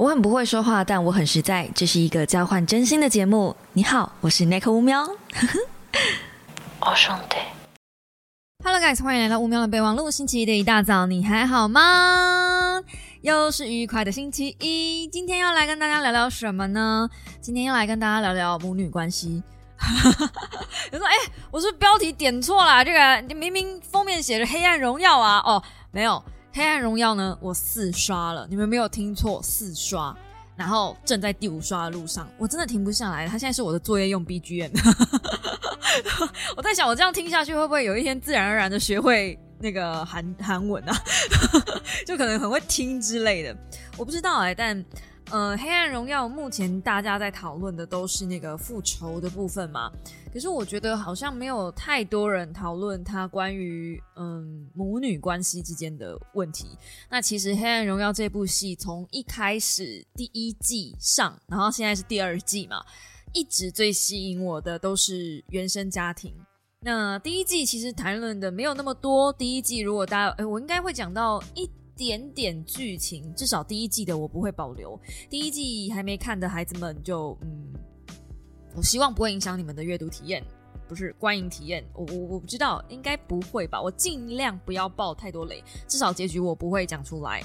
我很不会说话，但我很实在。这是一个交换真心的节目。你好，我是 Nick 乌喵。我兄弟。Hello guys，欢迎来到乌喵的备忘录。星期一的一大早，你还好吗？又是愉快的星期一。今天要来跟大家聊聊什么呢？今天要来跟大家聊聊母女关系。有说，哎，我是标题点错了，这个明明封面写着《黑暗荣耀》啊。哦，没有。《黑暗荣耀》呢，我四刷了，你们没有听错，四刷，然后正在第五刷的路上，我真的停不下来。它现在是我的作业用 BGM，我在想，我这样听下去，会不会有一天自然而然的学会那个韩韩文啊？就可能很会听之类的，我不知道哎，但。呃，黑暗荣耀目前大家在讨论的都是那个复仇的部分嘛，可是我觉得好像没有太多人讨论它关于嗯母女关系之间的问题。那其实黑暗荣耀这部戏从一开始第一季上，然后现在是第二季嘛，一直最吸引我的都是原生家庭。那第一季其实谈论的没有那么多，第一季如果大家哎，我应该会讲到一。点点剧情，至少第一季的我不会保留。第一季还没看的孩子们，就嗯，我希望不会影响你们的阅读体验，不是观影体验。我我我不知道，应该不会吧？我尽量不要爆太多雷，至少结局我不会讲出来。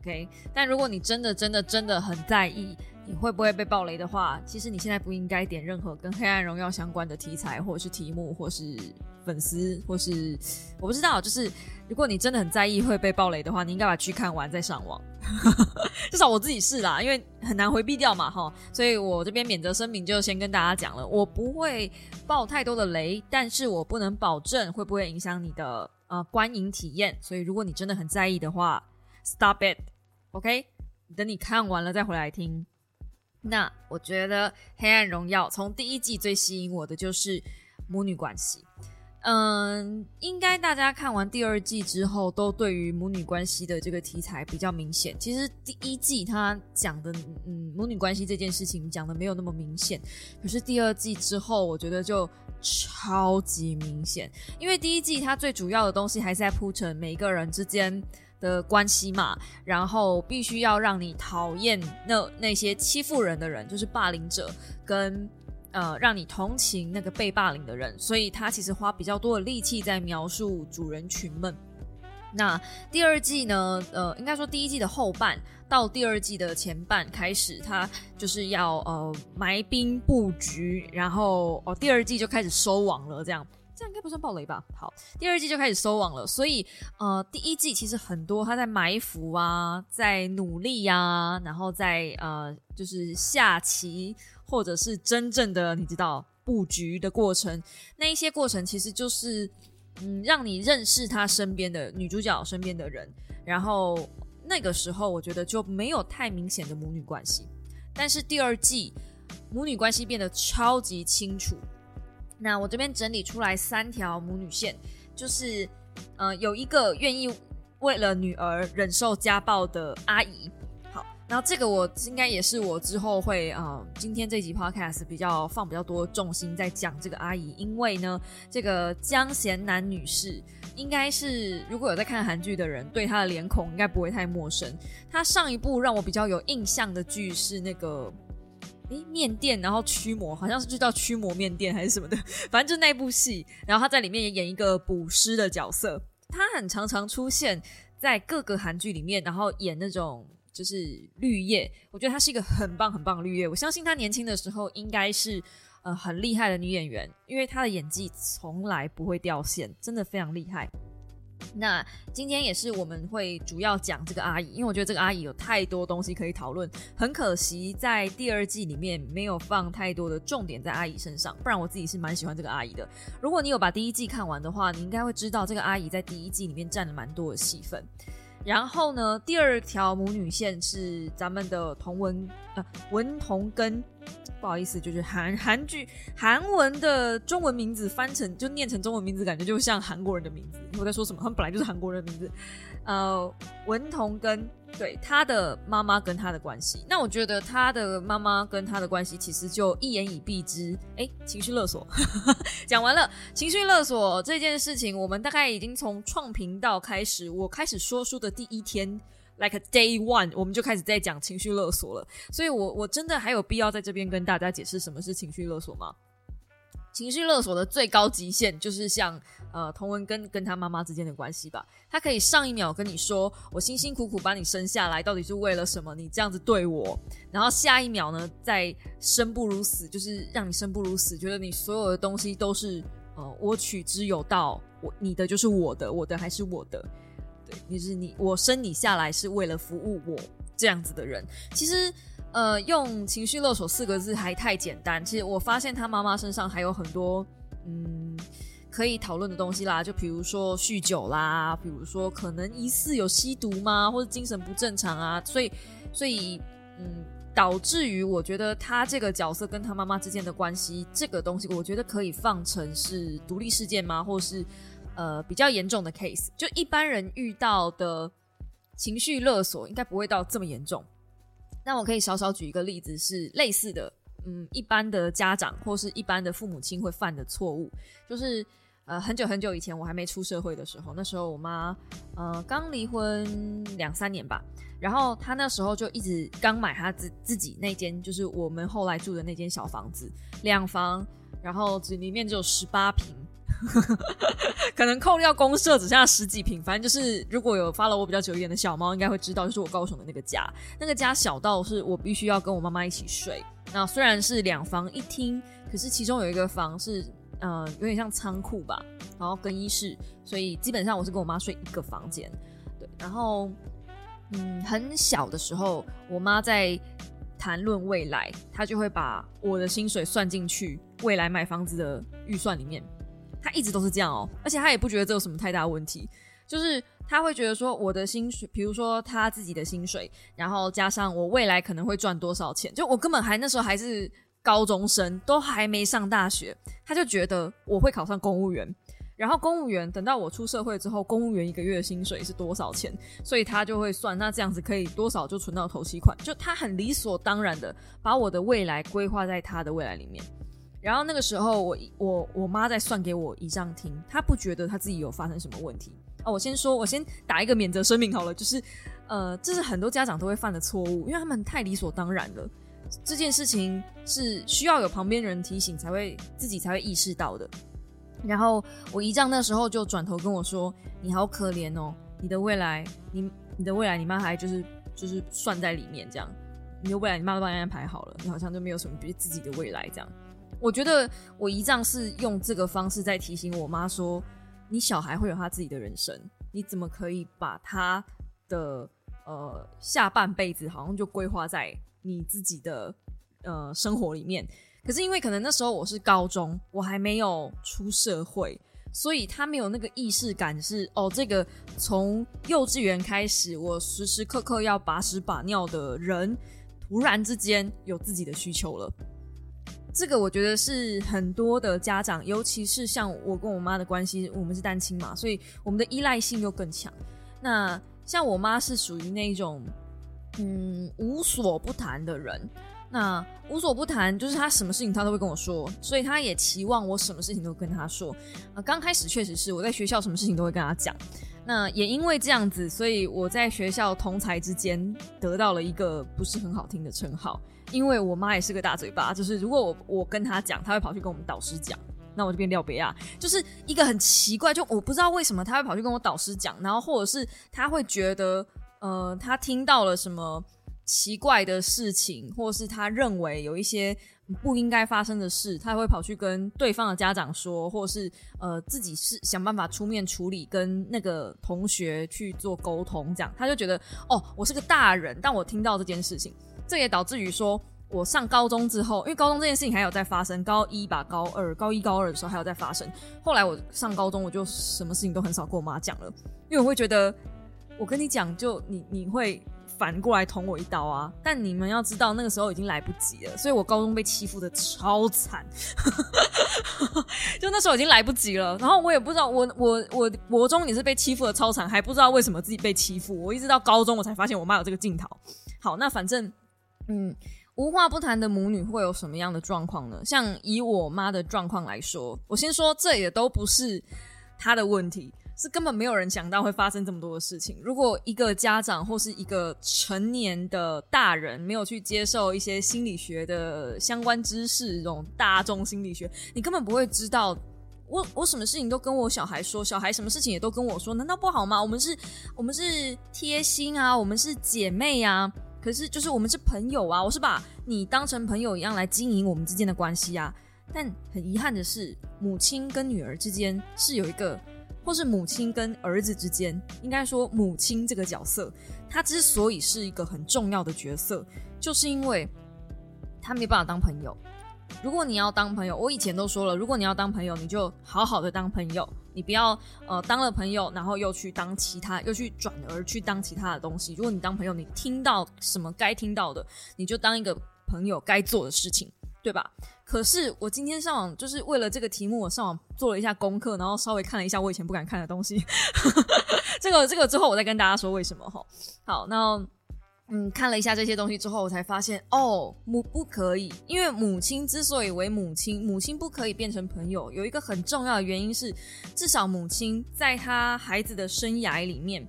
OK，但如果你真的真的真的很在意你会不会被爆雷的话，其实你现在不应该点任何跟《黑暗荣耀》相关的题材，或者是题目，或是。粉丝或是我不知道，就是如果你真的很在意会被暴雷的话，你应该把剧看完再上网。至少我自己是啦，因为很难回避掉嘛，哈。所以我这边免责声明就先跟大家讲了，我不会爆太多的雷，但是我不能保证会不会影响你的呃观影体验。所以如果你真的很在意的话，stop it，OK？等你看完了再回来听。那我觉得《黑暗荣耀》从第一季最吸引我的就是母女关系。嗯，应该大家看完第二季之后，都对于母女关系的这个题材比较明显。其实第一季他讲的，嗯，母女关系这件事情讲的没有那么明显，可是第二季之后，我觉得就超级明显。因为第一季它最主要的东西还是在铺陈每一个人之间的关系嘛，然后必须要让你讨厌那那些欺负人的人，就是霸凌者跟。呃，让你同情那个被霸凌的人，所以他其实花比较多的力气在描述主人群们。那第二季呢？呃，应该说第一季的后半到第二季的前半开始，他就是要呃埋兵布局，然后哦，第二季就开始收网了。这样，这样应该不算暴雷吧？好，第二季就开始收网了。所以呃，第一季其实很多他在埋伏啊，在努力呀，然后在呃就是下棋。或者是真正的你知道布局的过程，那一些过程其实就是嗯，让你认识他身边的女主角身边的人，然后那个时候我觉得就没有太明显的母女关系，但是第二季母女关系变得超级清楚。那我这边整理出来三条母女线，就是呃有一个愿意为了女儿忍受家暴的阿姨。然后这个我应该也是我之后会啊，今天这集 podcast 比较放比较多重心在讲这个阿姨，因为呢，这个江贤南女士应该是如果有在看韩剧的人，对她的脸孔应该不会太陌生。她上一部让我比较有印象的剧是那个诶面店，然后驱魔，好像是就叫驱魔面店还是什么的，反正就那部戏。然后她在里面也演一个捕尸的角色，她很常常出现在各个韩剧里面，然后演那种。就是绿叶，我觉得她是一个很棒很棒的绿叶。我相信她年轻的时候应该是呃很厉害的女演员，因为她的演技从来不会掉线，真的非常厉害。那今天也是我们会主要讲这个阿姨，因为我觉得这个阿姨有太多东西可以讨论。很可惜在第二季里面没有放太多的重点在阿姨身上，不然我自己是蛮喜欢这个阿姨的。如果你有把第一季看完的话，你应该会知道这个阿姨在第一季里面占了蛮多的戏份。然后呢，第二条母女线是咱们的同文呃文同根，不好意思，就是韩韩剧韩文的中文名字翻成就念成中文名字，感觉就像韩国人的名字。我在说什么？他们本来就是韩国人的名字。呃，文童跟对他的妈妈跟他的关系，那我觉得他的妈妈跟他的关系其实就一言以蔽之，哎，情绪勒索。讲完了情绪勒索这件事情，我们大概已经从创频道开始，我开始说书的第一天，like day one，我们就开始在讲情绪勒索了。所以我我真的还有必要在这边跟大家解释什么是情绪勒索吗？情绪勒索的最高极限就是像呃童文跟跟他妈妈之间的关系吧，他可以上一秒跟你说我辛辛苦苦把你生下来，到底是为了什么？你这样子对我，然后下一秒呢，再生不如死，就是让你生不如死，觉得你所有的东西都是呃我取之有道，我你的就是我的，我的还是我的，对，你是你我生你下来是为了服务我这样子的人，其实。呃，用情绪勒索四个字还太简单。其实我发现他妈妈身上还有很多嗯可以讨论的东西啦，就比如说酗酒啦，比如说可能疑似有吸毒吗，或者精神不正常啊。所以，所以嗯，导致于我觉得他这个角色跟他妈妈之间的关系，这个东西我觉得可以放成是独立事件吗？或是呃比较严重的 case？就一般人遇到的情绪勒索，应该不会到这么严重。那我可以少少举一个例子，是类似的，嗯，一般的家长或是一般的父母亲会犯的错误，就是呃，很久很久以前我还没出社会的时候，那时候我妈呃刚离婚两三年吧，然后她那时候就一直刚买她自自己那间，就是我们后来住的那间小房子，两房，然后只里面只有十八平。可能扣掉公社只剩下十几平，反正就是如果有发了我比较久一点的小猫，应该会知道，就是我高雄的那个家，那个家小到是我必须要跟我妈妈一起睡。那虽然是两房一厅，可是其中有一个房是呃有点像仓库吧，然后更衣室，所以基本上我是跟我妈睡一个房间。对，然后嗯很小的时候，我妈在谈论未来，她就会把我的薪水算进去未来买房子的预算里面。他一直都是这样哦，而且他也不觉得这有什么太大问题，就是他会觉得说我的薪水，比如说他自己的薪水，然后加上我未来可能会赚多少钱，就我根本还那时候还是高中生，都还没上大学，他就觉得我会考上公务员，然后公务员等到我出社会之后，公务员一个月的薪水是多少钱，所以他就会算，那这样子可以多少就存到头期款，就他很理所当然的把我的未来规划在他的未来里面。然后那个时候，我我我妈在算给我一账听，她不觉得她自己有发生什么问题啊。我先说，我先打一个免责声明好了，就是呃，这是很多家长都会犯的错误，因为他们太理所当然了。这件事情是需要有旁边人提醒才会自己才会意识到的。然后我姨丈那时候就转头跟我说：“你好可怜哦，你的未来，你你的未来，你妈还就是就是算在里面这样，你的未来你妈都帮你安排好了，你好像就没有什么比自己的未来这样。”我觉得我姨丈是用这个方式在提醒我妈说：“你小孩会有他自己的人生，你怎么可以把他的呃下半辈子好像就规划在你自己的呃生活里面？可是因为可能那时候我是高中，我还没有出社会，所以他没有那个意识感，是哦，这个从幼稚园开始，我时时刻刻要把屎把尿的人，突然之间有自己的需求了。”这个我觉得是很多的家长，尤其是像我跟我妈的关系，我们是单亲嘛，所以我们的依赖性又更强。那像我妈是属于那种，嗯，无所不谈的人。那无所不谈，就是她什么事情她都会跟我说，所以她也期望我什么事情都跟她说。啊，刚开始确实是我在学校什么事情都会跟她讲。那也因为这样子，所以我在学校同才之间得到了一个不是很好听的称号。因为我妈也是个大嘴巴，就是如果我我跟她讲，她会跑去跟我们导师讲，那我就变廖别亚，就是一个很奇怪，就我不知道为什么她会跑去跟我导师讲，然后或者是她会觉得，呃，她听到了什么奇怪的事情，或是她认为有一些不应该发生的事，她会跑去跟对方的家长说，或者是呃自己是想办法出面处理，跟那个同学去做沟通，这样她就觉得，哦，我是个大人，但我听到这件事情。这也导致于说，我上高中之后，因为高中这件事情还有在发生，高一吧，高二、高一、高二的时候还有在发生。后来我上高中，我就什么事情都很少跟我妈讲了，因为我会觉得，我跟你讲，就你你会反过来捅我一刀啊。但你们要知道，那个时候已经来不及了，所以我高中被欺负的超惨，就那时候已经来不及了。然后我也不知道，我我我国中也是被欺负的超惨，还不知道为什么自己被欺负。我一直到高中，我才发现我妈有这个镜头。好，那反正。嗯，无话不谈的母女会有什么样的状况呢？像以我妈的状况来说，我先说，这也都不是她的问题，是根本没有人想到会发生这么多的事情。如果一个家长或是一个成年的大人没有去接受一些心理学的相关知识，这种大众心理学，你根本不会知道。我我什么事情都跟我小孩说，小孩什么事情也都跟我说，难道不好吗？我们是，我们是贴心啊，我们是姐妹啊。可是就是我们是朋友啊，我是把你当成朋友一样来经营我们之间的关系啊。但很遗憾的是，母亲跟女儿之间是有一个。或是母亲跟儿子之间，应该说母亲这个角色，她之所以是一个很重要的角色，就是因为她没办法当朋友。如果你要当朋友，我以前都说了，如果你要当朋友，你就好好的当朋友，你不要呃当了朋友，然后又去当其他，又去转而去当其他的东西。如果你当朋友，你听到什么该听到的，你就当一个朋友该做的事情。对吧？可是我今天上网就是为了这个题目，我上网做了一下功课，然后稍微看了一下我以前不敢看的东西。这个这个之后我再跟大家说为什么哈。好，那嗯，看了一下这些东西之后，我才发现哦，母不可以，因为母亲之所以为母亲，母亲不可以变成朋友，有一个很重要的原因是，至少母亲在她孩子的生涯里面，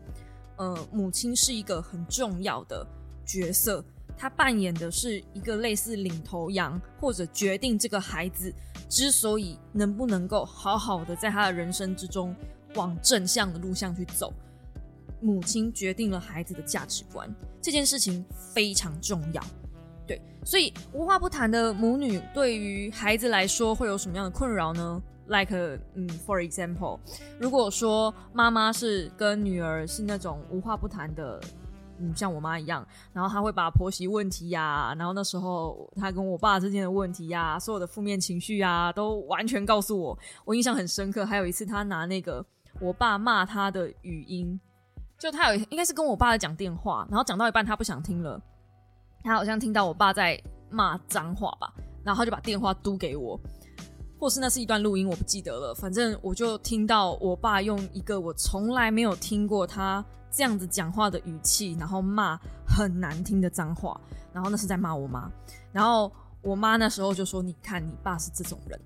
呃，母亲是一个很重要的角色。她扮演的是一个类似领头羊，或者决定这个孩子之所以能不能够好好的在他的人生之中往正向的路上去走。母亲决定了孩子的价值观，这件事情非常重要。对，所以无话不谈的母女对于孩子来说会有什么样的困扰呢？Like，嗯，For example，如果说妈妈是跟女儿是那种无话不谈的。嗯，像我妈一样，然后她会把婆媳问题呀，然后那时候她跟我爸之间的问题呀，所有的负面情绪啊，都完全告诉我，我印象很深刻。还有一次，她拿那个我爸骂她的语音，就他有应该是跟我爸在讲电话，然后讲到一半他不想听了，他好像听到我爸在骂脏话吧，然后他就把电话嘟给我，或是那是一段录音，我不记得了。反正我就听到我爸用一个我从来没有听过他。这样子讲话的语气，然后骂很难听的脏话，然后那是在骂我妈，然后我妈那时候就说：“你看你爸是这种人。”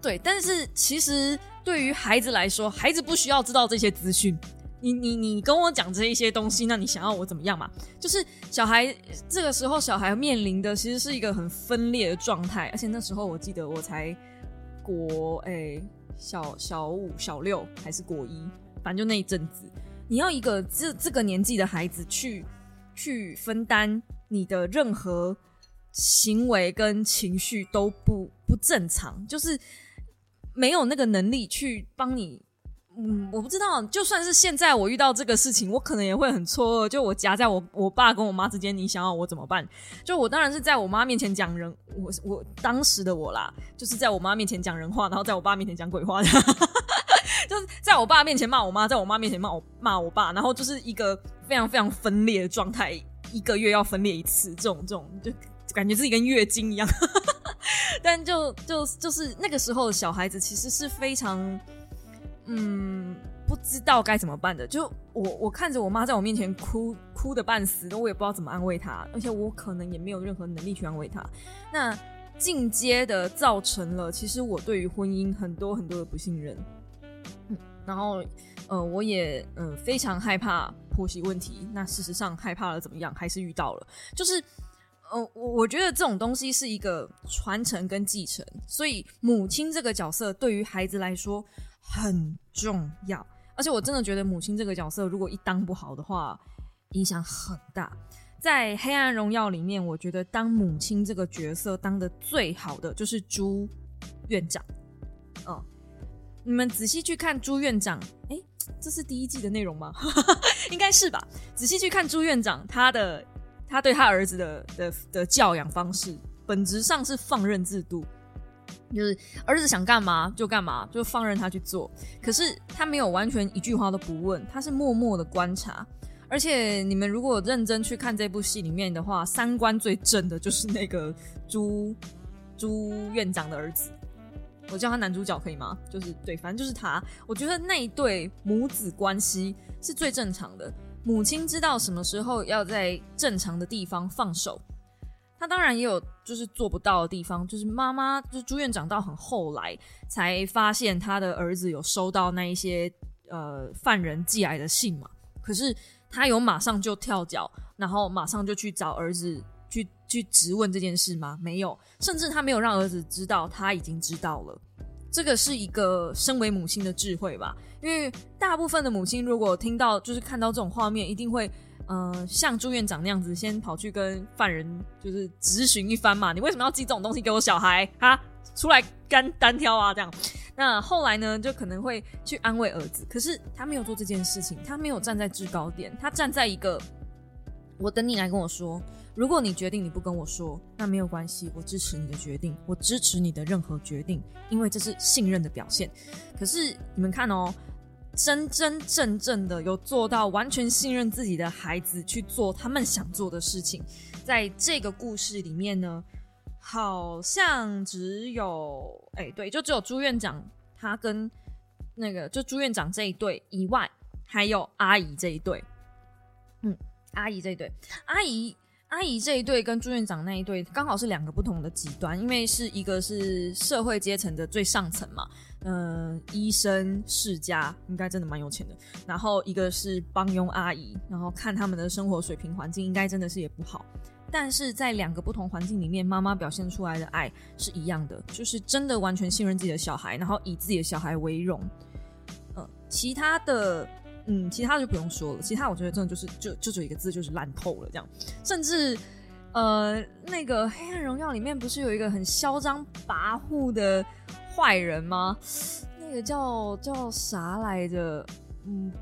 对，但是其实对于孩子来说，孩子不需要知道这些资讯。你你你跟我讲这一些东西，那你想要我怎么样嘛？就是小孩这个时候，小孩面临的其实是一个很分裂的状态，而且那时候我记得我才国诶小小五小六还是国一，反正就那一阵子。你要一个这这个年纪的孩子去去分担你的任何行为跟情绪都不不正常，就是没有那个能力去帮你。嗯，我不知道，就算是现在我遇到这个事情，我可能也会很错愕。就我夹在我我爸跟我妈之间，你想要我怎么办？就我当然是在我妈面前讲人，我我当时的我啦，就是在我妈面前讲人话，然后在我爸面前讲鬼话。就是在我爸面前骂我妈，在我妈面前骂我骂我爸，然后就是一个非常非常分裂的状态，一个月要分裂一次，这种这种就感觉自己跟月经一样。但就就就是那个时候的小孩子其实是非常嗯不知道该怎么办的。就我我看着我妈在我面前哭哭的半死，我也不知道怎么安慰她，而且我可能也没有任何能力去安慰她。那进阶的造成了，其实我对于婚姻很多很多的不信任。然后，呃，我也嗯非常害怕婆媳问题。那事实上害怕了怎么样？还是遇到了。就是，呃，我我觉得这种东西是一个传承跟继承，所以母亲这个角色对于孩子来说很重要。而且我真的觉得母亲这个角色如果一当不好的话，影响很大。在《黑暗荣耀》里面，我觉得当母亲这个角色当的最好的就是朱院长，嗯。你们仔细去看朱院长，哎，这是第一季的内容吗？应该是吧。仔细去看朱院长，他的他对他儿子的的的教养方式，本质上是放任制度，就是儿子想干嘛就干嘛，就放任他去做。可是他没有完全一句话都不问，他是默默的观察。而且你们如果认真去看这部戏里面的话，三观最正的就是那个朱朱院长的儿子。我叫他男主角可以吗？就是对，反正就是他。我觉得那一对母子关系是最正常的。母亲知道什么时候要在正常的地方放手，他当然也有就是做不到的地方。就是妈妈，就是朱院长到很后来才发现他的儿子有收到那一些呃犯人寄来的信嘛。可是他有马上就跳脚，然后马上就去找儿子去去质问这件事吗？没有，甚至他没有让儿子知道他已经知道了。这个是一个身为母亲的智慧吧？因为大部分的母亲如果听到就是看到这种画面，一定会呃像朱院长那样子，先跑去跟犯人就是质询一番嘛。你为什么要寄这种东西给我小孩啊？出来干单挑啊？这样。那后来呢，就可能会去安慰儿子，可是他没有做这件事情，他没有站在制高点，他站在一个我等你来跟我说。如果你决定你不跟我说，那没有关系，我支持你的决定，我支持你的任何决定，因为这是信任的表现。可是你们看哦，真真正正的有做到完全信任自己的孩子去做他们想做的事情，在这个故事里面呢？好像只有哎，对，就只有朱院长他跟那个就朱院长这一对以外，还有阿姨这一对。嗯，阿姨这一对，阿姨阿姨这一对跟朱院长那一对刚好是两个不同的极端，因为是一个是社会阶层的最上层嘛，嗯，医生世家应该真的蛮有钱的，然后一个是帮佣阿姨，然后看他们的生活水平环境应该真的是也不好。但是在两个不同环境里面，妈妈表现出来的爱是一样的，就是真的完全信任自己的小孩，然后以自己的小孩为荣。嗯，其他的，嗯，其他就不用说了。其他我觉得真的就是就就只有一个字，就是烂透了这样。甚至，呃，那个《黑暗荣耀》里面不是有一个很嚣张跋扈的坏人吗？那个叫叫啥来着？嗯，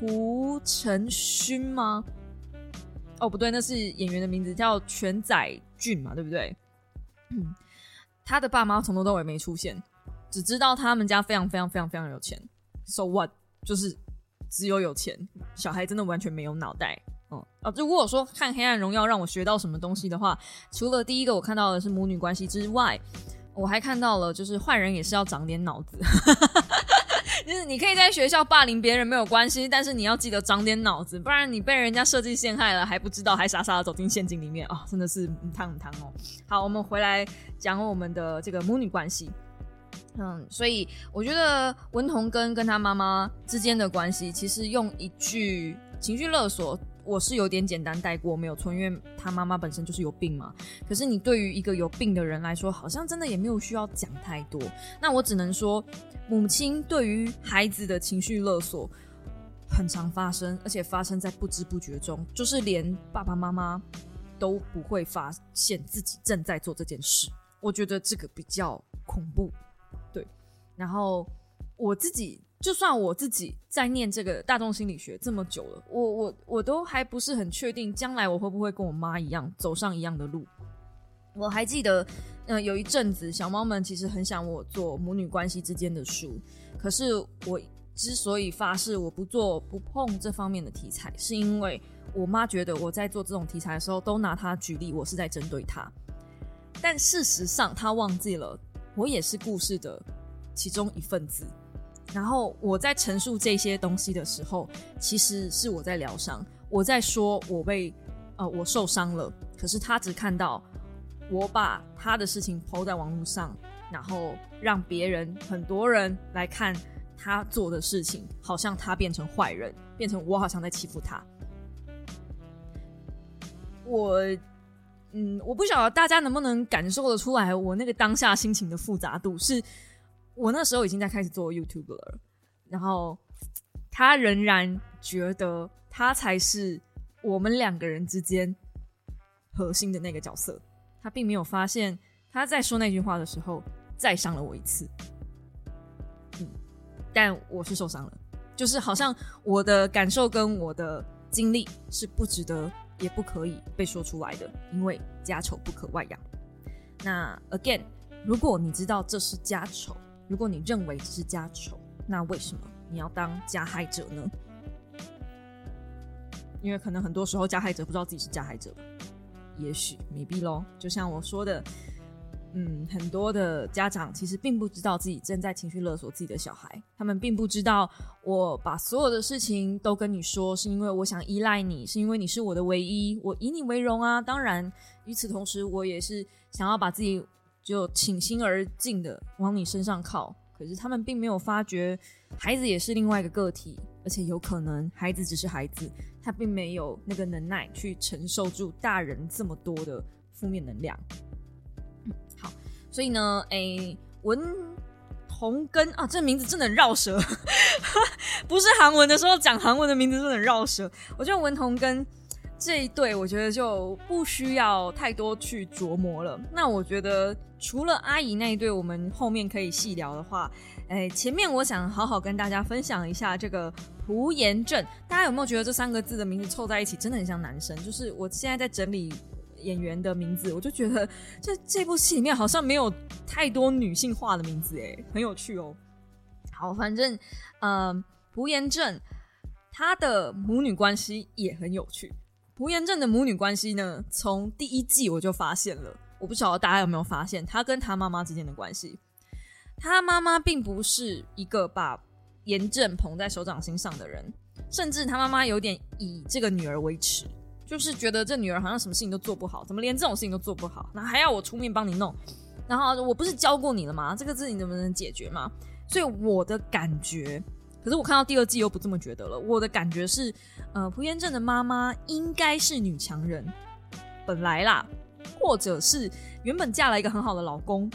蒲承勋吗？哦，不对，那是演员的名字叫全宰俊嘛，对不对？嗯，他的爸妈从头到尾没出现，只知道他们家非常非常非常非常有钱。So what？就是只有有钱，小孩真的完全没有脑袋。嗯，哦，如果说看《黑暗荣耀》让我学到什么东西的话，除了第一个我看到的是母女关系之外，我还看到了就是坏人也是要长点脑子。就是你可以在学校霸凌别人没有关系，但是你要记得长点脑子，不然你被人家设计陷害了还不知道，还傻傻的走进陷阱里面啊！真的是很烫很烫哦。好，我们回来讲我们的这个母女关系。嗯，所以我觉得文彤跟跟他妈妈之间的关系，其实用一句情绪勒索。我是有点简单带过，没有错，因为他妈妈本身就是有病嘛。可是你对于一个有病的人来说，好像真的也没有需要讲太多。那我只能说，母亲对于孩子的情绪勒索很常发生，而且发生在不知不觉中，就是连爸爸妈妈都不会发现自己正在做这件事。我觉得这个比较恐怖，对。然后我自己。就算我自己在念这个大众心理学这么久了，我我我都还不是很确定将来我会不会跟我妈一样走上一样的路。我还记得，嗯，有一阵子小猫们其实很想我做母女关系之间的书，可是我之所以发誓我不做不碰这方面的题材，是因为我妈觉得我在做这种题材的时候都拿她举例，我是在针对她。但事实上，她忘记了我也是故事的其中一份子。然后我在陈述这些东西的时候，其实是我在疗伤，我在说我被呃我受伤了。可是他只看到我把他的事情抛在网络上，然后让别人很多人来看他做的事情，好像他变成坏人，变成我好像在欺负他。我嗯，我不晓得大家能不能感受得出来，我那个当下心情的复杂度是。我那时候已经在开始做 YouTube 了，然后他仍然觉得他才是我们两个人之间核心的那个角色。他并没有发现他在说那句话的时候再伤了我一次。嗯，但我是受伤了，就是好像我的感受跟我的经历是不值得也不可以被说出来的，因为家丑不可外扬。那 Again，如果你知道这是家丑。如果你认为是家丑，那为什么你要当加害者呢？因为可能很多时候加害者不知道自己是加害者，也许没必喽。就像我说的，嗯，很多的家长其实并不知道自己正在情绪勒索自己的小孩，他们并不知道我把所有的事情都跟你说，是因为我想依赖你，是因为你是我的唯一，我以你为荣啊。当然，与此同时，我也是想要把自己。就倾心而尽的往你身上靠，可是他们并没有发觉孩子也是另外一个个体，而且有可能孩子只是孩子，他并没有那个能耐去承受住大人这么多的负面能量。好，所以呢，诶，文同根啊，这名字真的很绕舌，不是韩文的时候讲韩文的名字真的很绕舌。我觉得文同根这一对，我觉得就不需要太多去琢磨了。那我觉得除了阿姨那一对，我们后面可以细聊的话，哎，前面我想好好跟大家分享一下这个朴妍正。大家有没有觉得这三个字的名字凑在一起，真的很像男生？就是我现在在整理演员的名字，我就觉得这这部戏里面好像没有太多女性化的名字，哎，很有趣哦。好，反正嗯，朴妍正他的母女关系也很有趣。朴妍正的母女关系呢，从第一季我就发现了。我不晓得大家有没有发现，他跟他妈妈之间的关系。他妈妈并不是一个把严正捧在手掌心上的人，甚至他妈妈有点以这个女儿为耻，就是觉得这女儿好像什么事情都做不好，怎么连这种事情都做不好，那还要我出面帮你弄？然后我不是教过你了吗？这个事情能不能解决吗？所以我的感觉。可是我看到第二季又不这么觉得了。我的感觉是，呃，朴妍正的妈妈应该是女强人，本来啦，或者是原本嫁了一个很好的老公。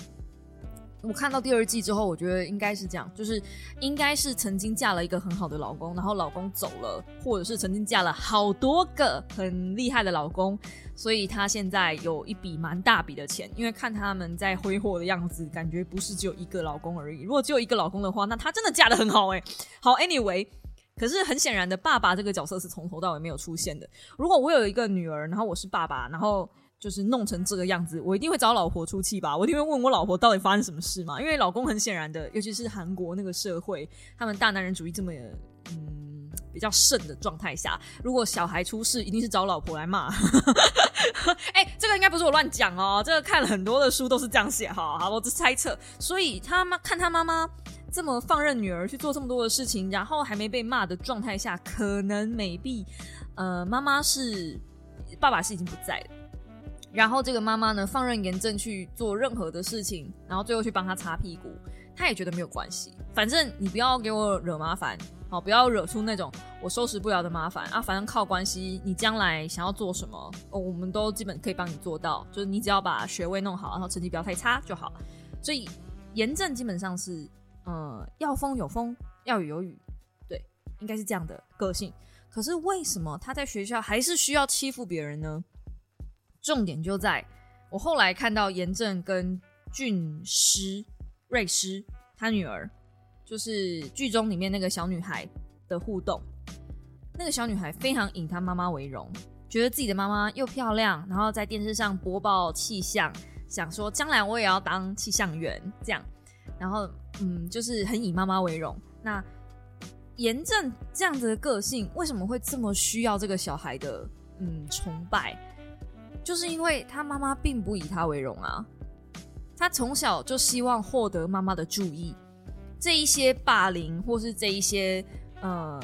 我看到第二季之后，我觉得应该是这样，就是应该是曾经嫁了一个很好的老公，然后老公走了，或者是曾经嫁了好多个很厉害的老公，所以她现在有一笔蛮大笔的钱。因为看他们在挥霍的样子，感觉不是只有一个老公而已。如果只有一个老公的话，那她真的嫁的很好哎。好，Anyway，可是很显然的，爸爸这个角色是从头到尾没有出现的。如果我有一个女儿，然后我是爸爸，然后。就是弄成这个样子，我一定会找老婆出气吧？我一定会问我老婆到底发生什么事嘛？因为老公很显然的，尤其是韩国那个社会，他们大男人主义这么嗯比较盛的状态下，如果小孩出事，一定是找老婆来骂。哎，这个应该不是我乱讲哦，这个看了很多的书都是这样写哈。好，我只猜测。所以他妈看他妈妈这么放任女儿去做这么多的事情，然后还没被骂的状态下，可能美币呃妈妈是爸爸是已经不在了。然后这个妈妈呢，放任严正去做任何的事情，然后最后去帮他擦屁股，他也觉得没有关系。反正你不要给我惹麻烦，好，不要惹出那种我收拾不了的麻烦啊。反正靠关系，你将来想要做什么，我们都基本可以帮你做到。就是你只要把学位弄好，然后成绩不要太差就好。所以严正基本上是，呃，要风有风，要雨有雨，对，应该是这样的个性。可是为什么他在学校还是需要欺负别人呢？重点就在我后来看到严正跟俊师瑞师他女儿，就是剧中里面那个小女孩的互动。那个小女孩非常以她妈妈为荣，觉得自己的妈妈又漂亮，然后在电视上播报气象，想说将来我也要当气象员这样。然后嗯，就是很以妈妈为荣。那严正这样子的个性，为什么会这么需要这个小孩的嗯崇拜？就是因为他妈妈并不以他为荣啊，他从小就希望获得妈妈的注意。这一些霸凌，或是这一些呃，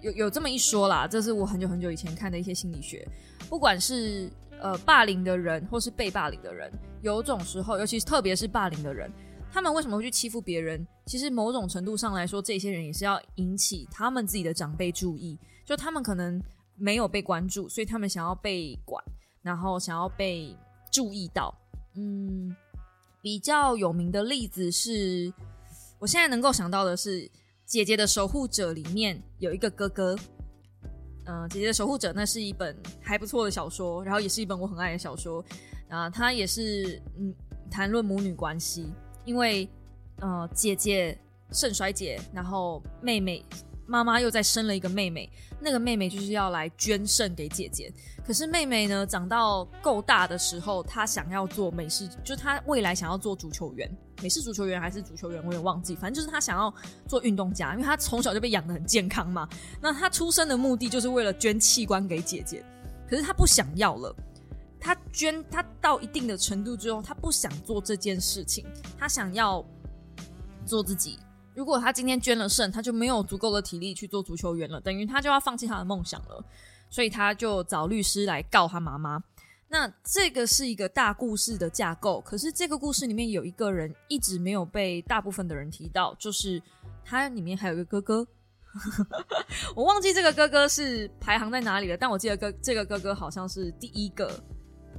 有有这么一说啦，这是我很久很久以前看的一些心理学。不管是呃霸凌的人，或是被霸凌的人，有种时候，尤其是特别是霸凌的人，他们为什么会去欺负别人？其实某种程度上来说，这些人也是要引起他们自己的长辈注意，就他们可能没有被关注，所以他们想要被管。然后想要被注意到，嗯，比较有名的例子是，我现在能够想到的是《姐姐的守护者》里面有一个哥哥，嗯，《姐姐的守护者》那是一本还不错的小说，然后也是一本我很爱的小说，啊，它也是嗯谈论母女关系，因为呃姐姐肾衰竭，然后妹妹。妈妈又再生了一个妹妹，那个妹妹就是要来捐肾给姐姐。可是妹妹呢，长到够大的时候，她想要做美式，就是她未来想要做足球员，美式足球员还是足球员，我也忘记。反正就是她想要做运动家，因为她从小就被养得很健康嘛。那她出生的目的就是为了捐器官给姐姐，可是她不想要了。她捐，她到一定的程度之后，她不想做这件事情，她想要做自己。如果他今天捐了肾，他就没有足够的体力去做足球员了，等于他就要放弃他的梦想了。所以他就找律师来告他妈妈。那这个是一个大故事的架构，可是这个故事里面有一个人一直没有被大部分的人提到，就是他里面还有一个哥哥。我忘记这个哥哥是排行在哪里了，但我记得哥这个哥哥好像是第一个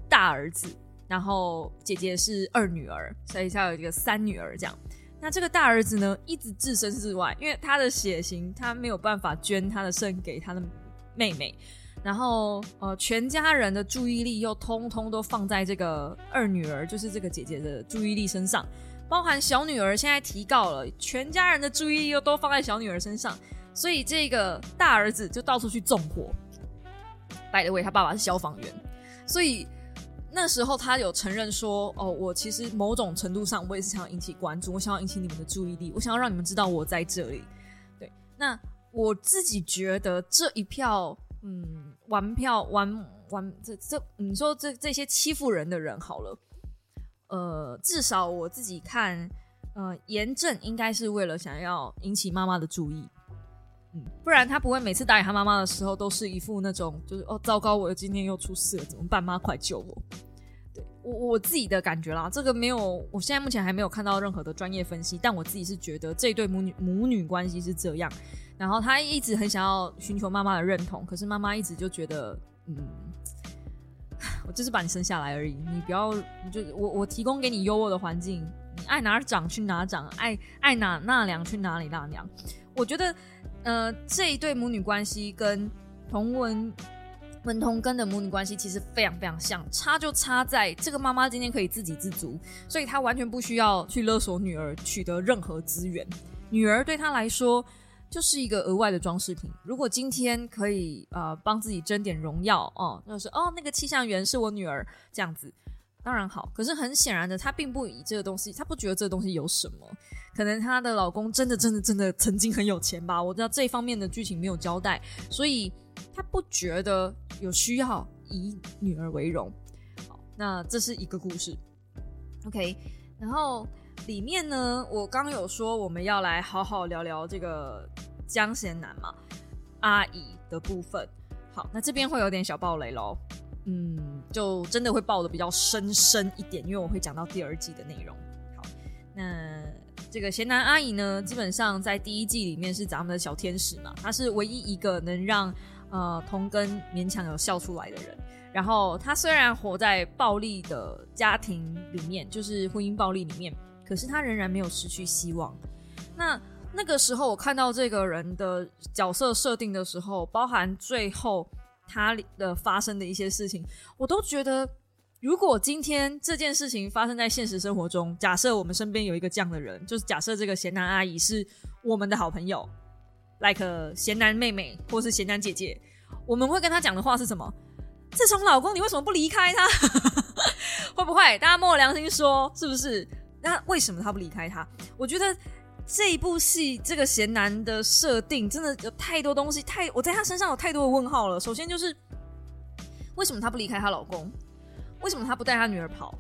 大儿子，然后姐姐是二女儿，所以才有一个三女儿这样。那这个大儿子呢，一直置身事外，因为他的血型他没有办法捐他的肾给他的妹妹。然后，呃，全家人的注意力又通通都放在这个二女儿，就是这个姐姐的注意力身上，包含小女儿现在提告了，全家人的注意力又都放在小女儿身上，所以这个大儿子就到处去纵火。By the way，他爸爸是消防员，所以那时候他有承认说：“哦，我其实某种程度上我也是想要引起关注，我想要引起你们的注意力，我想要让你们知道我在这里。”对，那我自己觉得这一票。嗯，玩票玩玩这这，你说这这些欺负人的人好了，呃，至少我自己看，呃，严正应该是为了想要引起妈妈的注意，嗯，不然他不会每次打给他妈妈的时候都是一副那种就是哦糟糕，我今天又出事了，怎么办？妈快救我！对我我自己的感觉啦，这个没有，我现在目前还没有看到任何的专业分析，但我自己是觉得这对母女母女关系是这样。然后他一直很想要寻求妈妈的认同，可是妈妈一直就觉得，嗯，我就是把你生下来而已，你不要，就我我提供给你优渥的环境，爱哪长去哪长，爱爱哪纳凉去哪里纳凉。我觉得，呃，这一对母女关系跟同文文同根的母女关系其实非常非常像，差就差在这个妈妈今天可以自给自足，所以她完全不需要去勒索女儿取得任何资源，女儿对她来说。就是一个额外的装饰品。如果今天可以呃帮自己争点荣耀哦，就是哦那个气象员是我女儿这样子，当然好。可是很显然的，她并不以这个东西，她不觉得这个东西有什么。可能她的老公真的真的真的曾经很有钱吧？我知道这方面的剧情没有交代，所以她不觉得有需要以女儿为荣。好，那这是一个故事。OK，然后。里面呢，我刚有说我们要来好好聊聊这个江贤南嘛，阿姨的部分。好，那这边会有点小暴雷喽，嗯，就真的会爆的比较深深一点，因为我会讲到第二季的内容。好，那这个贤南阿姨呢，基本上在第一季里面是咱们的小天使嘛，她是唯一一个能让呃童根勉强有笑出来的人。然后她虽然活在暴力的家庭里面，就是婚姻暴力里面。可是她仍然没有失去希望。那那个时候，我看到这个人的角色设定的时候，包含最后他的发生的一些事情，我都觉得，如果今天这件事情发生在现实生活中，假设我们身边有一个这样的人，就是假设这个贤男阿姨是我们的好朋友，like 贤男妹妹或是贤男姐姐，我们会跟他讲的话是什么？自从老公，你为什么不离开他？会不会？大家摸良心说，是不是？那为什么他不离开他？我觉得这一部戏这个贤男的设定真的有太多东西，太我在他身上有太多的问号了。首先就是为什么他不离开她老公？为什么他不带他女儿跑？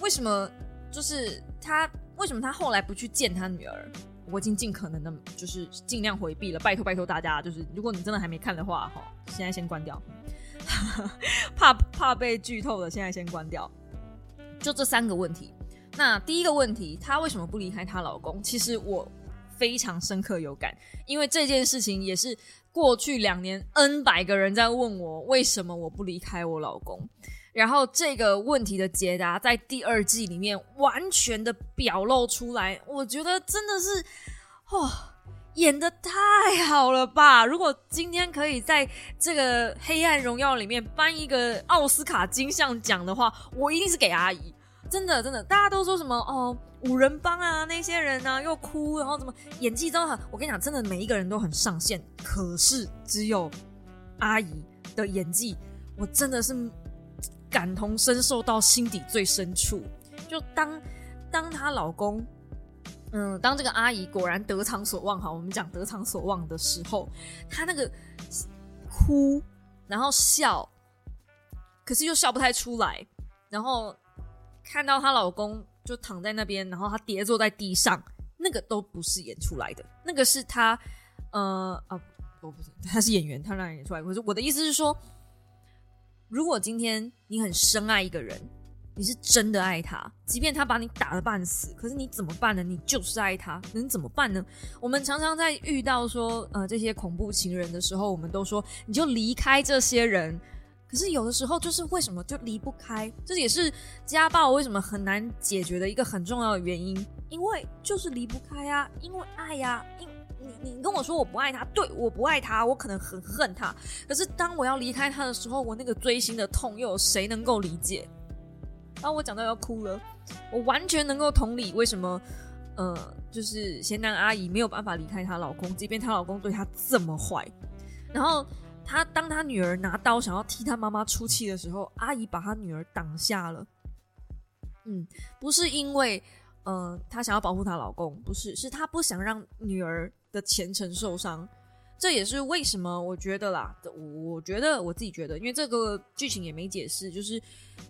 为什么就是他？为什么他后来不去见他女儿？我已经尽可能的，就是尽量回避了。拜托拜托大家，就是如果你真的还没看的话，哈，现在先关掉，怕怕被剧透的，现在先关掉。就这三个问题。那第一个问题，她为什么不离开她老公？其实我非常深刻有感，因为这件事情也是过去两年 N 百个人在问我，为什么我不离开我老公？然后这个问题的解答在第二季里面完全的表露出来，我觉得真的是，哇，演的太好了吧！如果今天可以在这个《黑暗荣耀》里面颁一个奥斯卡金像奖的话，我一定是给阿姨。真的，真的，大家都说什么哦，五人帮啊，那些人呢又哭，然后怎么演技都很……我跟你讲，真的每一个人都很上线，可是只有阿姨的演技，我真的是感同身受到心底最深处。就当当她老公，嗯，当这个阿姨果然得偿所望，哈，我们讲得偿所望的时候，她那个哭，然后笑，可是又笑不太出来，然后。看到她老公就躺在那边，然后她跌坐在地上，那个都不是演出来的，那个是她，呃啊，我不是，她是演员，她让人演出来。可是我的意思是说，如果今天你很深爱一个人，你是真的爱他，即便他把你打的半死，可是你怎么办呢？你就是爱他，能怎么办呢？我们常常在遇到说呃这些恐怖情人的时候，我们都说你就离开这些人。可是有的时候就是为什么就离不开？这也是家暴为什么很难解决的一个很重要的原因，因为就是离不开啊，因为爱呀，因你你跟我说我不爱他，对我不爱他，我可能很恨他。可是当我要离开他的时候，我那个锥心的痛又有谁能够理解？当我讲到要哭了，我完全能够同理为什么，呃，就是贤男阿姨没有办法离开她老公，即便她老公对她这么坏。然后她当她女儿拿刀想要替她妈妈出气的时候，阿姨把她女儿挡下了。嗯，不是因为呃她想要保护她老公，不是，是她不想让女儿的前程受伤。这也是为什么我觉得啦，我觉得我自己觉得，因为这个剧情也没解释，就是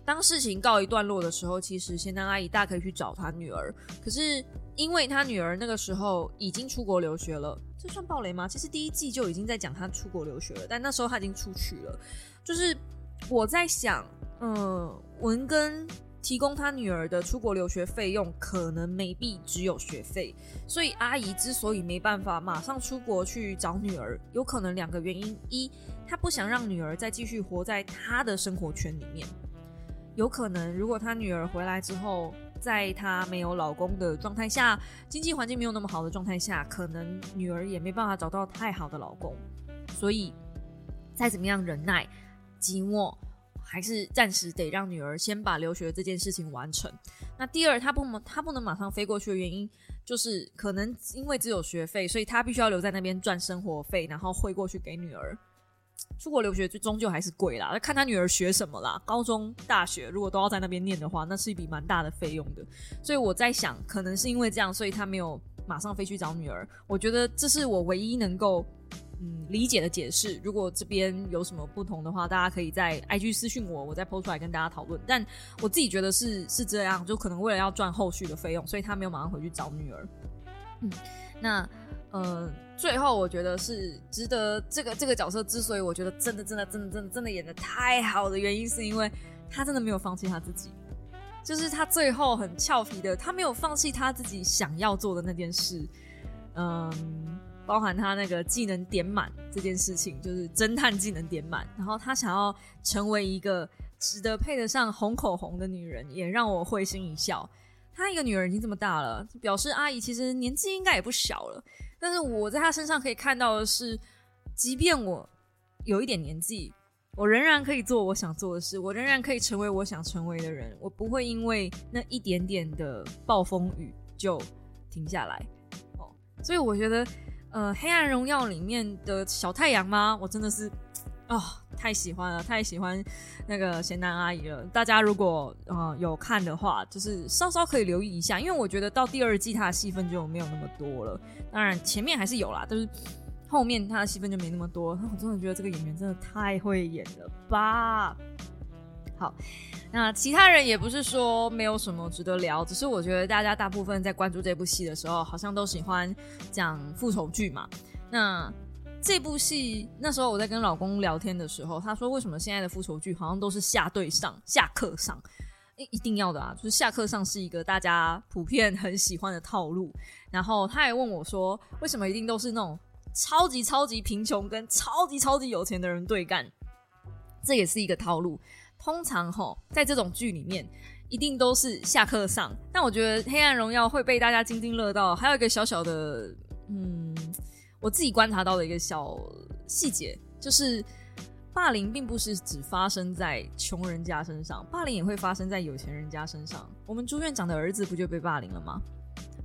当事情告一段落的时候，其实仙丹阿姨大可以去找她女儿，可是因为她女儿那个时候已经出国留学了，这算暴雷吗？其实第一季就已经在讲他出国留学了，但那时候他已经出去了，就是我在想，嗯，文根。提供他女儿的出国留学费用，可能没必只有学费，所以阿姨之所以没办法马上出国去找女儿，有可能两个原因：一，她不想让女儿再继续活在她的生活圈里面；有可能，如果她女儿回来之后，在她没有老公的状态下，经济环境没有那么好的状态下，可能女儿也没办法找到太好的老公，所以再怎么样忍耐寂寞。还是暂时得让女儿先把留学这件事情完成。那第二，她不她不能马上飞过去的原因，就是可能因为只有学费，所以她必须要留在那边赚生活费，然后汇过去给女儿。出国留学就终究还是贵啦，看他女儿学什么啦。高中、大学如果都要在那边念的话，那是一笔蛮大的费用的。所以我在想，可能是因为这样，所以他没有马上飞去找女儿。我觉得这是我唯一能够。嗯，理解的解释。如果这边有什么不同的话，大家可以在 IG 私信我，我再抛出来跟大家讨论。但我自己觉得是是这样，就可能为了要赚后续的费用，所以他没有马上回去找女儿。嗯，那呃，最后我觉得是值得这个这个角色之所以我觉得真的真的真的真的真的演的太好的原因，是因为他真的没有放弃他自己，就是他最后很俏皮的，他没有放弃他自己想要做的那件事。嗯。包含他那个技能点满这件事情，就是侦探技能点满，然后他想要成为一个值得配得上红口红的女人，也让我会心一笑。他一个女儿已经这么大了，表示阿姨其实年纪应该也不小了。但是我在他身上可以看到的是，即便我有一点年纪，我仍然可以做我想做的事，我仍然可以成为我想成为的人。我不会因为那一点点的暴风雨就停下来。哦，所以我觉得。呃，黑暗荣耀里面的小太阳吗？我真的是啊，太喜欢了，太喜欢那个贤男阿姨了。大家如果呃有看的话，就是稍稍可以留意一下，因为我觉得到第二季他的戏份就没有那么多了。当然前面还是有啦，但是后面他的戏份就没那么多。我真的觉得这个演员真的太会演了吧。好，那其他人也不是说没有什么值得聊，只是我觉得大家大部分在关注这部戏的时候，好像都喜欢讲复仇剧嘛。那这部戏那时候我在跟老公聊天的时候，他说为什么现在的复仇剧好像都是下对上、下课上？一一定要的啊，就是下课上是一个大家普遍很喜欢的套路。然后他还问我说，为什么一定都是那种超级超级贫穷跟超级超级有钱的人对干？这也是一个套路。通常吼，在这种剧里面，一定都是下课上。但我觉得《黑暗荣耀》会被大家津津乐道。还有一个小小的，嗯，我自己观察到的一个小细节，就是霸凌并不是只发生在穷人家身上，霸凌也会发生在有钱人家身上。我们朱院长的儿子不就被霸凌了吗？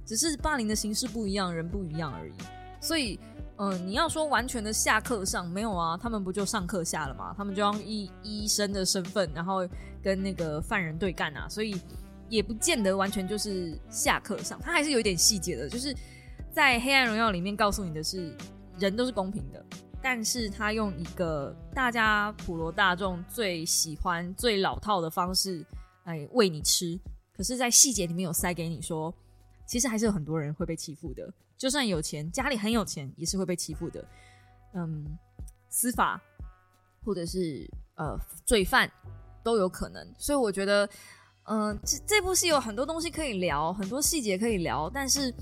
只是霸凌的形式不一样，人不一样而已。所以。嗯，你要说完全的下课上没有啊？他们不就上课下了吗？他们就用医医生的身份，然后跟那个犯人对干啊，所以也不见得完全就是下课上，他还是有一点细节的。就是在《黑暗荣耀》里面告诉你的是，人都是公平的，但是他用一个大家普罗大众最喜欢、最老套的方式来喂你吃，可是，在细节里面有塞给你说，其实还是有很多人会被欺负的。就算有钱，家里很有钱，也是会被欺负的。嗯，司法或者是呃罪犯都有可能。所以我觉得，嗯，这这部戏有很多东西可以聊，很多细节可以聊，但是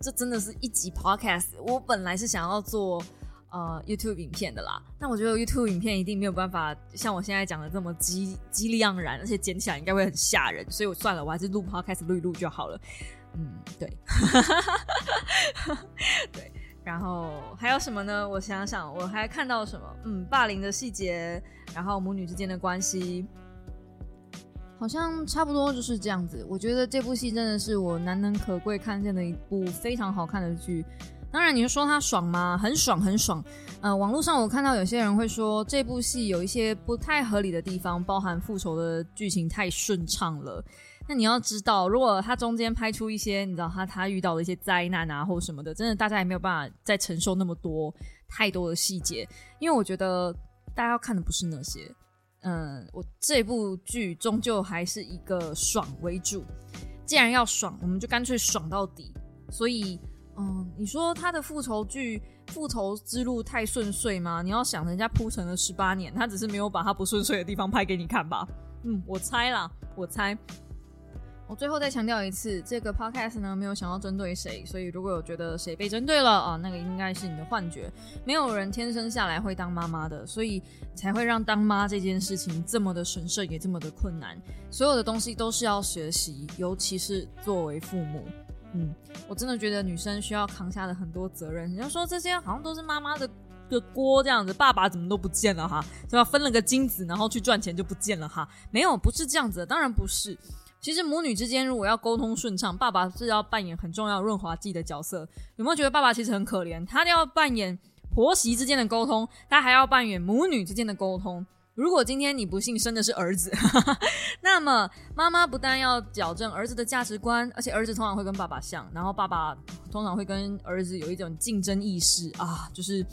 这真的是一集 podcast。我本来是想要做。呃，YouTube 影片的啦，但我觉得 YouTube 影片一定没有办法像我现在讲的这么激激励盎然，而且剪起来应该会很吓人，所以我算了，我还是录 Podcast 录一录就好了。嗯，对，对，然后还有什么呢？我想想，我还看到什么？嗯，霸凌的细节，然后母女之间的关系，好像差不多就是这样子。我觉得这部戏真的是我难能可贵看见的一部非常好看的剧。当然，你就说它爽吗？很爽，很爽。呃，网络上我看到有些人会说这部戏有一些不太合理的地方，包含复仇的剧情太顺畅了。那你要知道，如果它中间拍出一些你知道他他遇到的一些灾难啊，或什么的，真的大家也没有办法再承受那么多太多的细节。因为我觉得大家要看的不是那些。嗯，我这部剧终究还是一个爽为主。既然要爽，我们就干脆爽到底。所以。嗯，你说他的复仇剧、复仇之路太顺遂吗？你要想，人家铺成了十八年，他只是没有把他不顺遂的地方拍给你看吧？嗯，我猜啦，我猜。我最后再强调一次，这个 podcast 呢，没有想要针对谁，所以如果有觉得谁被针对了啊，那个应该是你的幻觉。没有人天生下来会当妈妈的，所以才会让当妈这件事情这么的神圣，也这么的困难。所有的东西都是要学习，尤其是作为父母。嗯，我真的觉得女生需要扛下的很多责任。你要说这些好像都是妈妈的个锅这样子，爸爸怎么都不见了哈？对吧？分了个精子，然后去赚钱就不见了哈？没有，不是这样子，的，当然不是。其实母女之间如果要沟通顺畅，爸爸是要扮演很重要润滑剂的角色。有没有觉得爸爸其实很可怜？他要扮演婆媳之间的沟通，他还要扮演母女之间的沟通。如果今天你不幸生的是儿子，那么妈妈不但要矫正儿子的价值观，而且儿子通常会跟爸爸像，然后爸爸通常会跟儿子有一种竞争意识啊，就是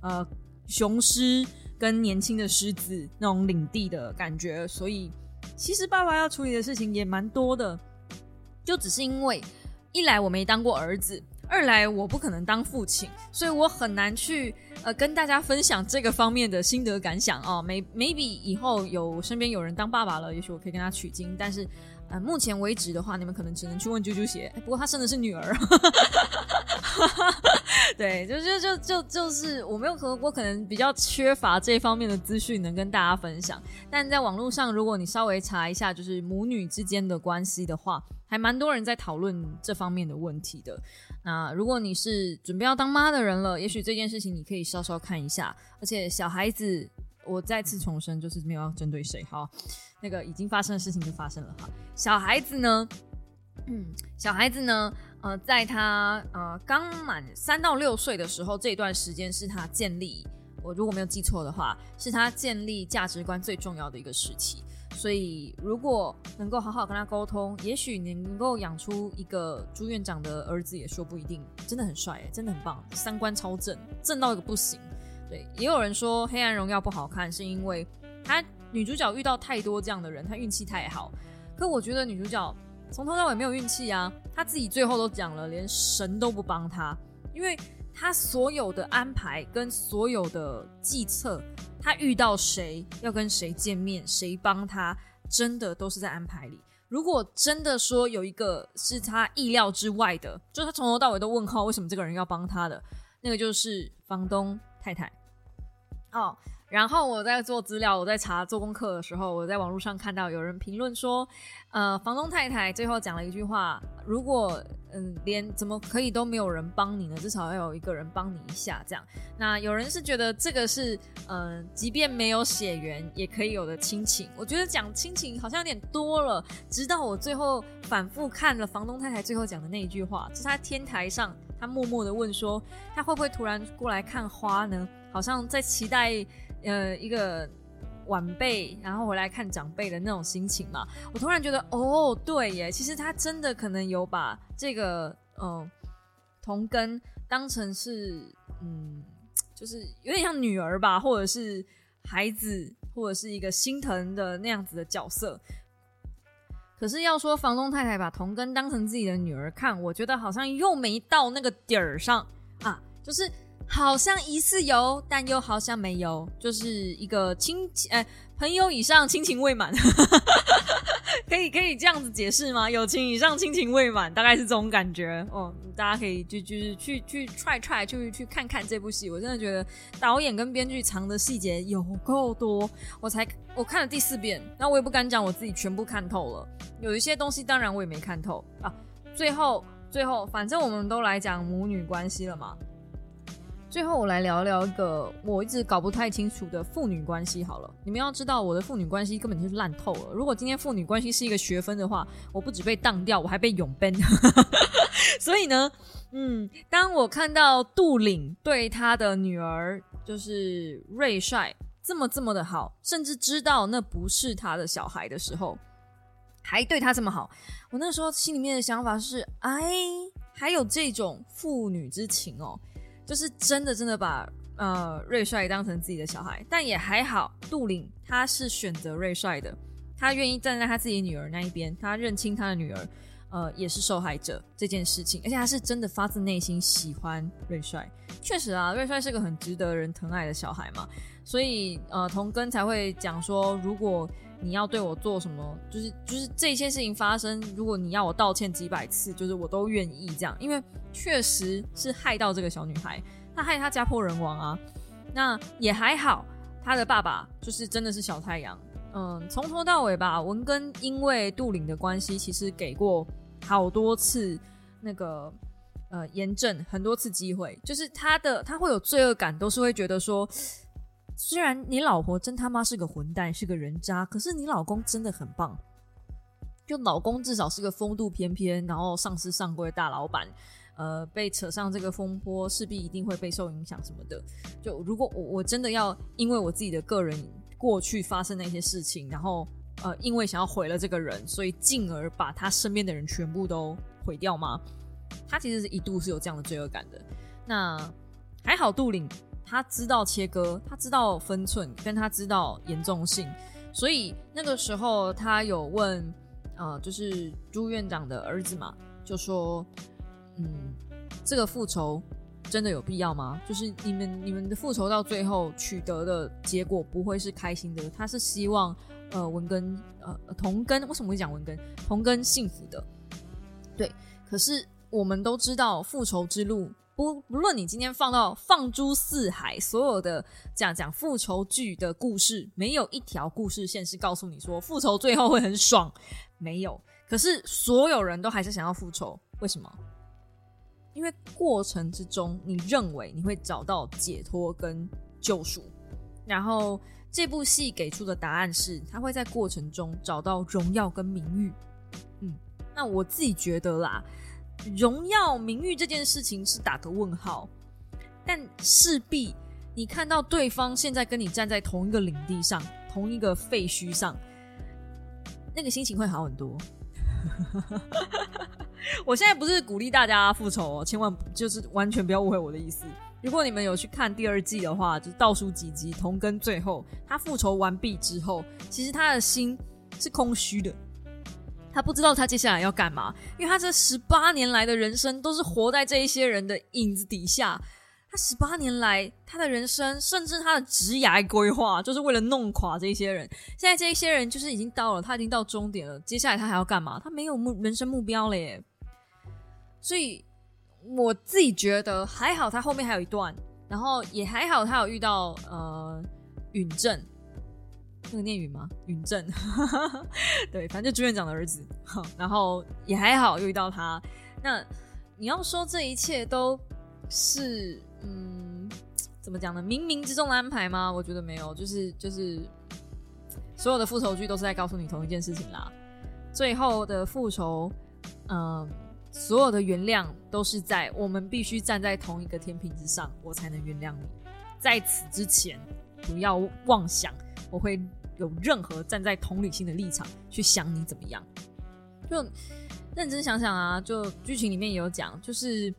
呃雄狮跟年轻的狮子那种领地的感觉，所以其实爸爸要处理的事情也蛮多的，就只是因为一来我没当过儿子。二来我不可能当父亲，所以我很难去呃跟大家分享这个方面的心得感想哦。没 maybe 以后有身边有人当爸爸了，也许我可以跟他取经。但是呃目前为止的话，你们可能只能去问啾啾鞋。不过她生的是女儿，对，就就就就就是我没有可我可能比较缺乏这方面的资讯能跟大家分享。但在网络上，如果你稍微查一下，就是母女之间的关系的话，还蛮多人在讨论这方面的问题的。那如果你是准备要当妈的人了，也许这件事情你可以稍稍看一下。而且小孩子，我再次重申，就是没有要针对谁哈。那个已经发生的事情就发生了哈。小孩子呢，嗯，小孩子呢，呃，在他呃刚满三到六岁的时候，这段时间是他建立，我如果没有记错的话，是他建立价值观最重要的一个时期。所以，如果能够好好跟他沟通，也许能够养出一个朱院长的儿子，也说不一定。真的很帅，真的很棒，三观超正，正到一个不行。对，也有人说《黑暗荣耀》不好看，是因为他女主角遇到太多这样的人，她运气太好。可我觉得女主角从头到尾没有运气啊，她自己最后都讲了，连神都不帮她，因为她所有的安排跟所有的计策。她遇到谁要跟谁见面，谁帮她，真的都是在安排里。如果真的说有一个是他意料之外的，就他从头到尾都问号，为什么这个人要帮他的，那个就是房东太太。哦。然后我在做资料，我在查做功课的时候，我在网络上看到有人评论说，呃，房东太太最后讲了一句话：如果嗯连怎么可以都没有人帮你呢？至少要有一个人帮你一下。这样，那有人是觉得这个是嗯，即便没有血缘也可以有的亲情。我觉得讲亲情好像有点多了。直到我最后反复看了房东太太最后讲的那一句话，是他天台上，他默默的问说，他会不会突然过来看花呢？好像在期待。呃，一个晚辈，然后回来看长辈的那种心情嘛，我突然觉得，哦，对耶，其实他真的可能有把这个，嗯，同根当成是，嗯，就是有点像女儿吧，或者是孩子，或者是一个心疼的那样子的角色。可是要说房东太太把童根当成自己的女儿看，我觉得好像又没到那个底儿上啊，就是。好像疑似有，但又好像没有，就是一个亲哎朋友以上亲情未满，可以可以这样子解释吗？友情以上亲情未满，大概是这种感觉哦。大家可以就就是去去踹踹，去去看看这部戏。我真的觉得导演跟编剧藏的细节有够多，我才我看了第四遍，那我也不敢讲我自己全部看透了，有一些东西当然我也没看透啊。最后最后，反正我们都来讲母女关系了嘛。最后，我来聊聊一个我一直搞不太清楚的父女关系。好了，你们要知道，我的父女关系根本就是烂透了。如果今天父女关系是一个学分的话，我不止被当掉，我还被永 ban。所以呢，嗯，当我看到杜岭对他的女儿就是瑞帅这么这么的好，甚至知道那不是他的小孩的时候，还对他这么好，我那时候心里面的想法是：哎，还有这种父女之情哦。就是真的真的把呃瑞帅当成自己的小孩，但也还好，杜岭他是选择瑞帅的，他愿意站在他自己女儿那一边，他认清他的女儿，呃也是受害者这件事情，而且他是真的发自内心喜欢瑞帅。确实啊，瑞帅是个很值得人疼爱的小孩嘛，所以呃童根才会讲说，如果你要对我做什么，就是就是这些事情发生，如果你要我道歉几百次，就是我都愿意这样，因为。确实是害到这个小女孩，他害她家破人亡啊。那也还好，她的爸爸就是真的是小太阳。嗯，从头到尾吧，文根因为杜岭的关系，其实给过好多次那个呃严正很多次机会，就是他的他会有罪恶感，都是会觉得说，虽然你老婆真他妈是个混蛋，是个人渣，可是你老公真的很棒。就老公至少是个风度翩翩，然后上司上柜大老板。呃，被扯上这个风波，势必一定会被受影响什么的。就如果我我真的要因为我自己的个人过去发生那些事情，然后呃，因为想要毁了这个人，所以进而把他身边的人全部都毁掉吗？他其实是一度是有这样的罪恶感的。那还好，杜岭他知道切割，他知道分寸，跟他知道严重性，所以那个时候他有问，呃，就是朱院长的儿子嘛，就说。嗯，这个复仇真的有必要吗？就是你们你们的复仇到最后取得的结果不会是开心的。他是希望呃文根呃同根为什么会讲文根同根幸福的？对，可是我们都知道复仇之路不不论你今天放到放诸四海，所有的讲讲复仇剧的故事，没有一条故事线是告诉你说复仇最后会很爽，没有。可是所有人都还是想要复仇，为什么？因为过程之中，你认为你会找到解脱跟救赎，然后这部戏给出的答案是，他会在过程中找到荣耀跟名誉。嗯，那我自己觉得啦，荣耀名誉这件事情是打个问号，但势必你看到对方现在跟你站在同一个领地上，同一个废墟上，那个心情会好很多。我现在不是鼓励大家复仇哦，千万就是完全不要误会我的意思。如果你们有去看第二季的话，就倒数几集，同根最后他复仇完毕之后，其实他的心是空虚的，他不知道他接下来要干嘛，因为他这十八年来的人生都是活在这一些人的影子底下。他十八年来，他的人生甚至他的职涯规划，就是为了弄垮这一些人。现在这一些人就是已经到了，他已经到终点了。接下来他还要干嘛？他没有目人生目标了耶。所以我自己觉得还好，他后面还有一段，然后也还好，他有遇到呃允正，那个念允吗？允正，对，反正就朱院长的儿子。然后也还好，又遇到他。那你要说这一切都是。嗯，怎么讲呢？冥冥之中的安排吗？我觉得没有，就是就是所有的复仇剧都是在告诉你同一件事情啦。最后的复仇，嗯，所有的原谅都是在我们必须站在同一个天平之上，我才能原谅你。在此之前，不要妄想我会有任何站在同理心的立场去想你怎么样。就认真想想啊，就剧情里面也有讲，就是。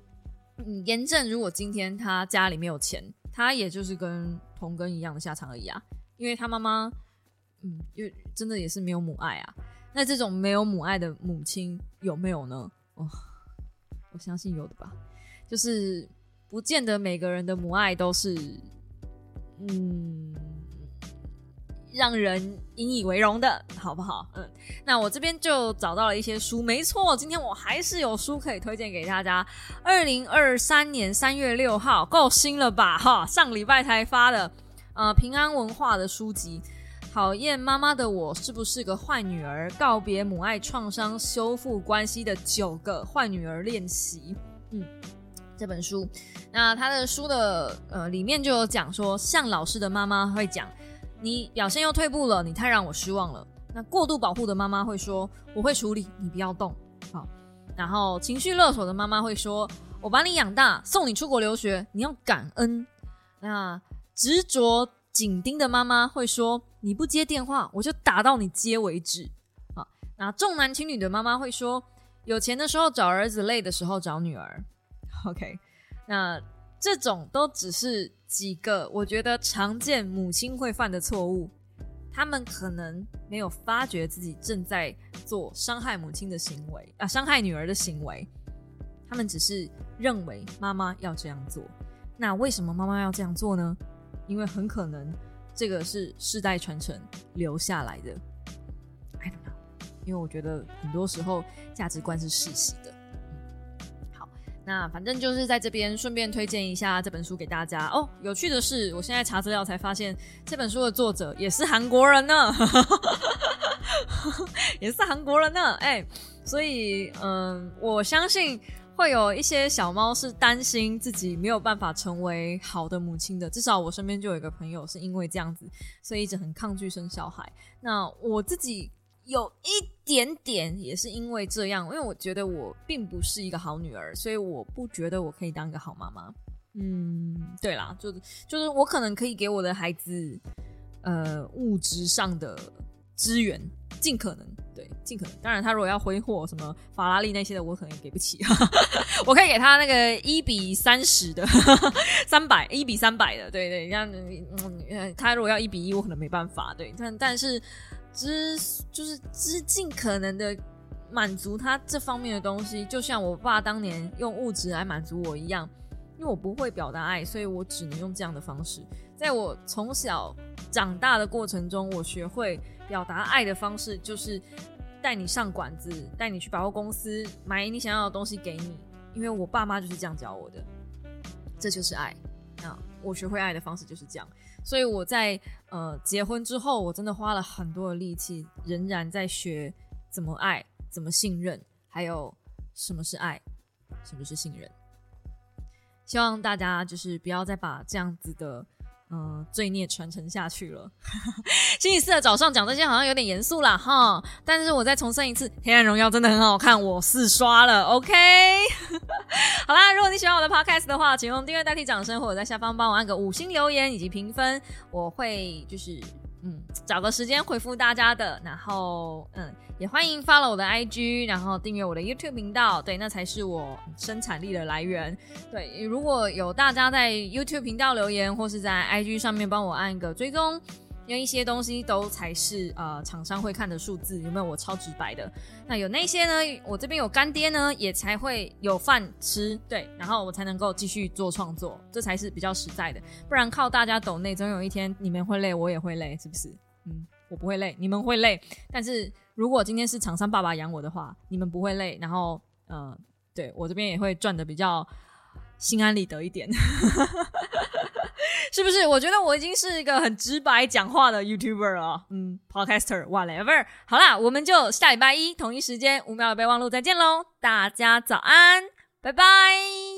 嗯，严正如果今天他家里没有钱，他也就是跟童根一样的下场而已啊。因为他妈妈，嗯，因为真的也是没有母爱啊。那这种没有母爱的母亲有没有呢？哦，我相信有的吧。就是不见得每个人的母爱都是，嗯，让人引以为荣的，好不好？嗯，那我这边就找到了一些书，没错，今天我还是有书可以推荐给大家。二零二三年三月六号，够新了吧？哈，上礼拜才发的，呃，平安文化的书籍。讨厌妈妈的我是不是个坏女儿？告别母爱创伤，修复关系的九个坏女儿练习。嗯，这本书，那他的书的呃里面就有讲说，像老师的妈妈会讲，你表现又退步了，你太让我失望了。那过度保护的妈妈会说，我会处理，你不要动。好，然后情绪勒索的妈妈会说，我把你养大，送你出国留学，你要感恩。那执着。紧盯的妈妈会说：“你不接电话，我就打到你接为止。”啊，那重男轻女的妈妈会说：“有钱的时候找儿子，累的时候找女儿。”OK，那这种都只是几个我觉得常见母亲会犯的错误，他们可能没有发觉自己正在做伤害母亲的行为啊，伤害女儿的行为，他们只是认为妈妈要这样做。那为什么妈妈要这样做呢？因为很可能这个是世代传承留下来的，I don't know。因为我觉得很多时候价值观是世袭的。那反正就是在这边顺便推荐一下这本书给大家哦。有趣的是，我现在查资料才发现这本书的作者也是韩国人呢，也是韩国人呢。哎，所以嗯，我相信。会有一些小猫是担心自己没有办法成为好的母亲的，至少我身边就有一个朋友是因为这样子，所以一直很抗拒生小孩。那我自己有一点点也是因为这样，因为我觉得我并不是一个好女儿，所以我不觉得我可以当一个好妈妈。嗯，对啦，就是就是我可能可以给我的孩子呃物质上的资源，尽可能。对，尽可能。当然，他如果要挥霍什么法拉利那些的，我可能也给不起。我可以给他那个一比三十的，三百一比三百的。对对，像嗯，他如果要一比一，我可能没办法。对，但但是只就是只尽可能的满足他这方面的东西，就像我爸当年用物质来满足我一样。因为我不会表达爱，所以我只能用这样的方式。在我从小长大的过程中，我学会表达爱的方式就是带你上馆子，带你去百货公司买你想要的东西给你。因为我爸妈就是这样教我的，这就是爱。那我学会爱的方式就是这样。所以我在呃结婚之后，我真的花了很多的力气，仍然在学怎么爱，怎么信任，还有什么是爱，什么是信任。希望大家就是不要再把这样子的嗯罪孽传承下去了。星期四的早上讲这些好像有点严肃啦哈，但是我再重申一次，《黑暗荣耀》真的很好看，我四刷了。OK，好啦，如果你喜欢我的 Podcast 的话，请用订阅代替掌声，或者在下方帮我按个五星留言以及评分，我会就是。嗯，找个时间回复大家的，然后嗯，也欢迎 follow 我的 IG，然后订阅我的 YouTube 频道，对，那才是我生产力的来源。对，如果有大家在 YouTube 频道留言，或是在 IG 上面帮我按一个追踪。因为一些东西都才是呃厂商会看的数字，有没有？我超直白的。那有那些呢？我这边有干爹呢，也才会有饭吃，对，然后我才能够继续做创作，这才是比较实在的。不然靠大家抖内，总有一天你们会累，我也会累，是不是？嗯，我不会累，你们会累。但是如果今天是厂商爸爸养我的话，你们不会累，然后嗯，对我这边也会赚的比较心安理得一点。是不是？我觉得我已经是一个很直白讲话的 YouTuber 了，嗯，Podcaster，whatever。好啦，我们就下礼拜一同一时间五秒的备忘录再见喽！大家早安，拜拜。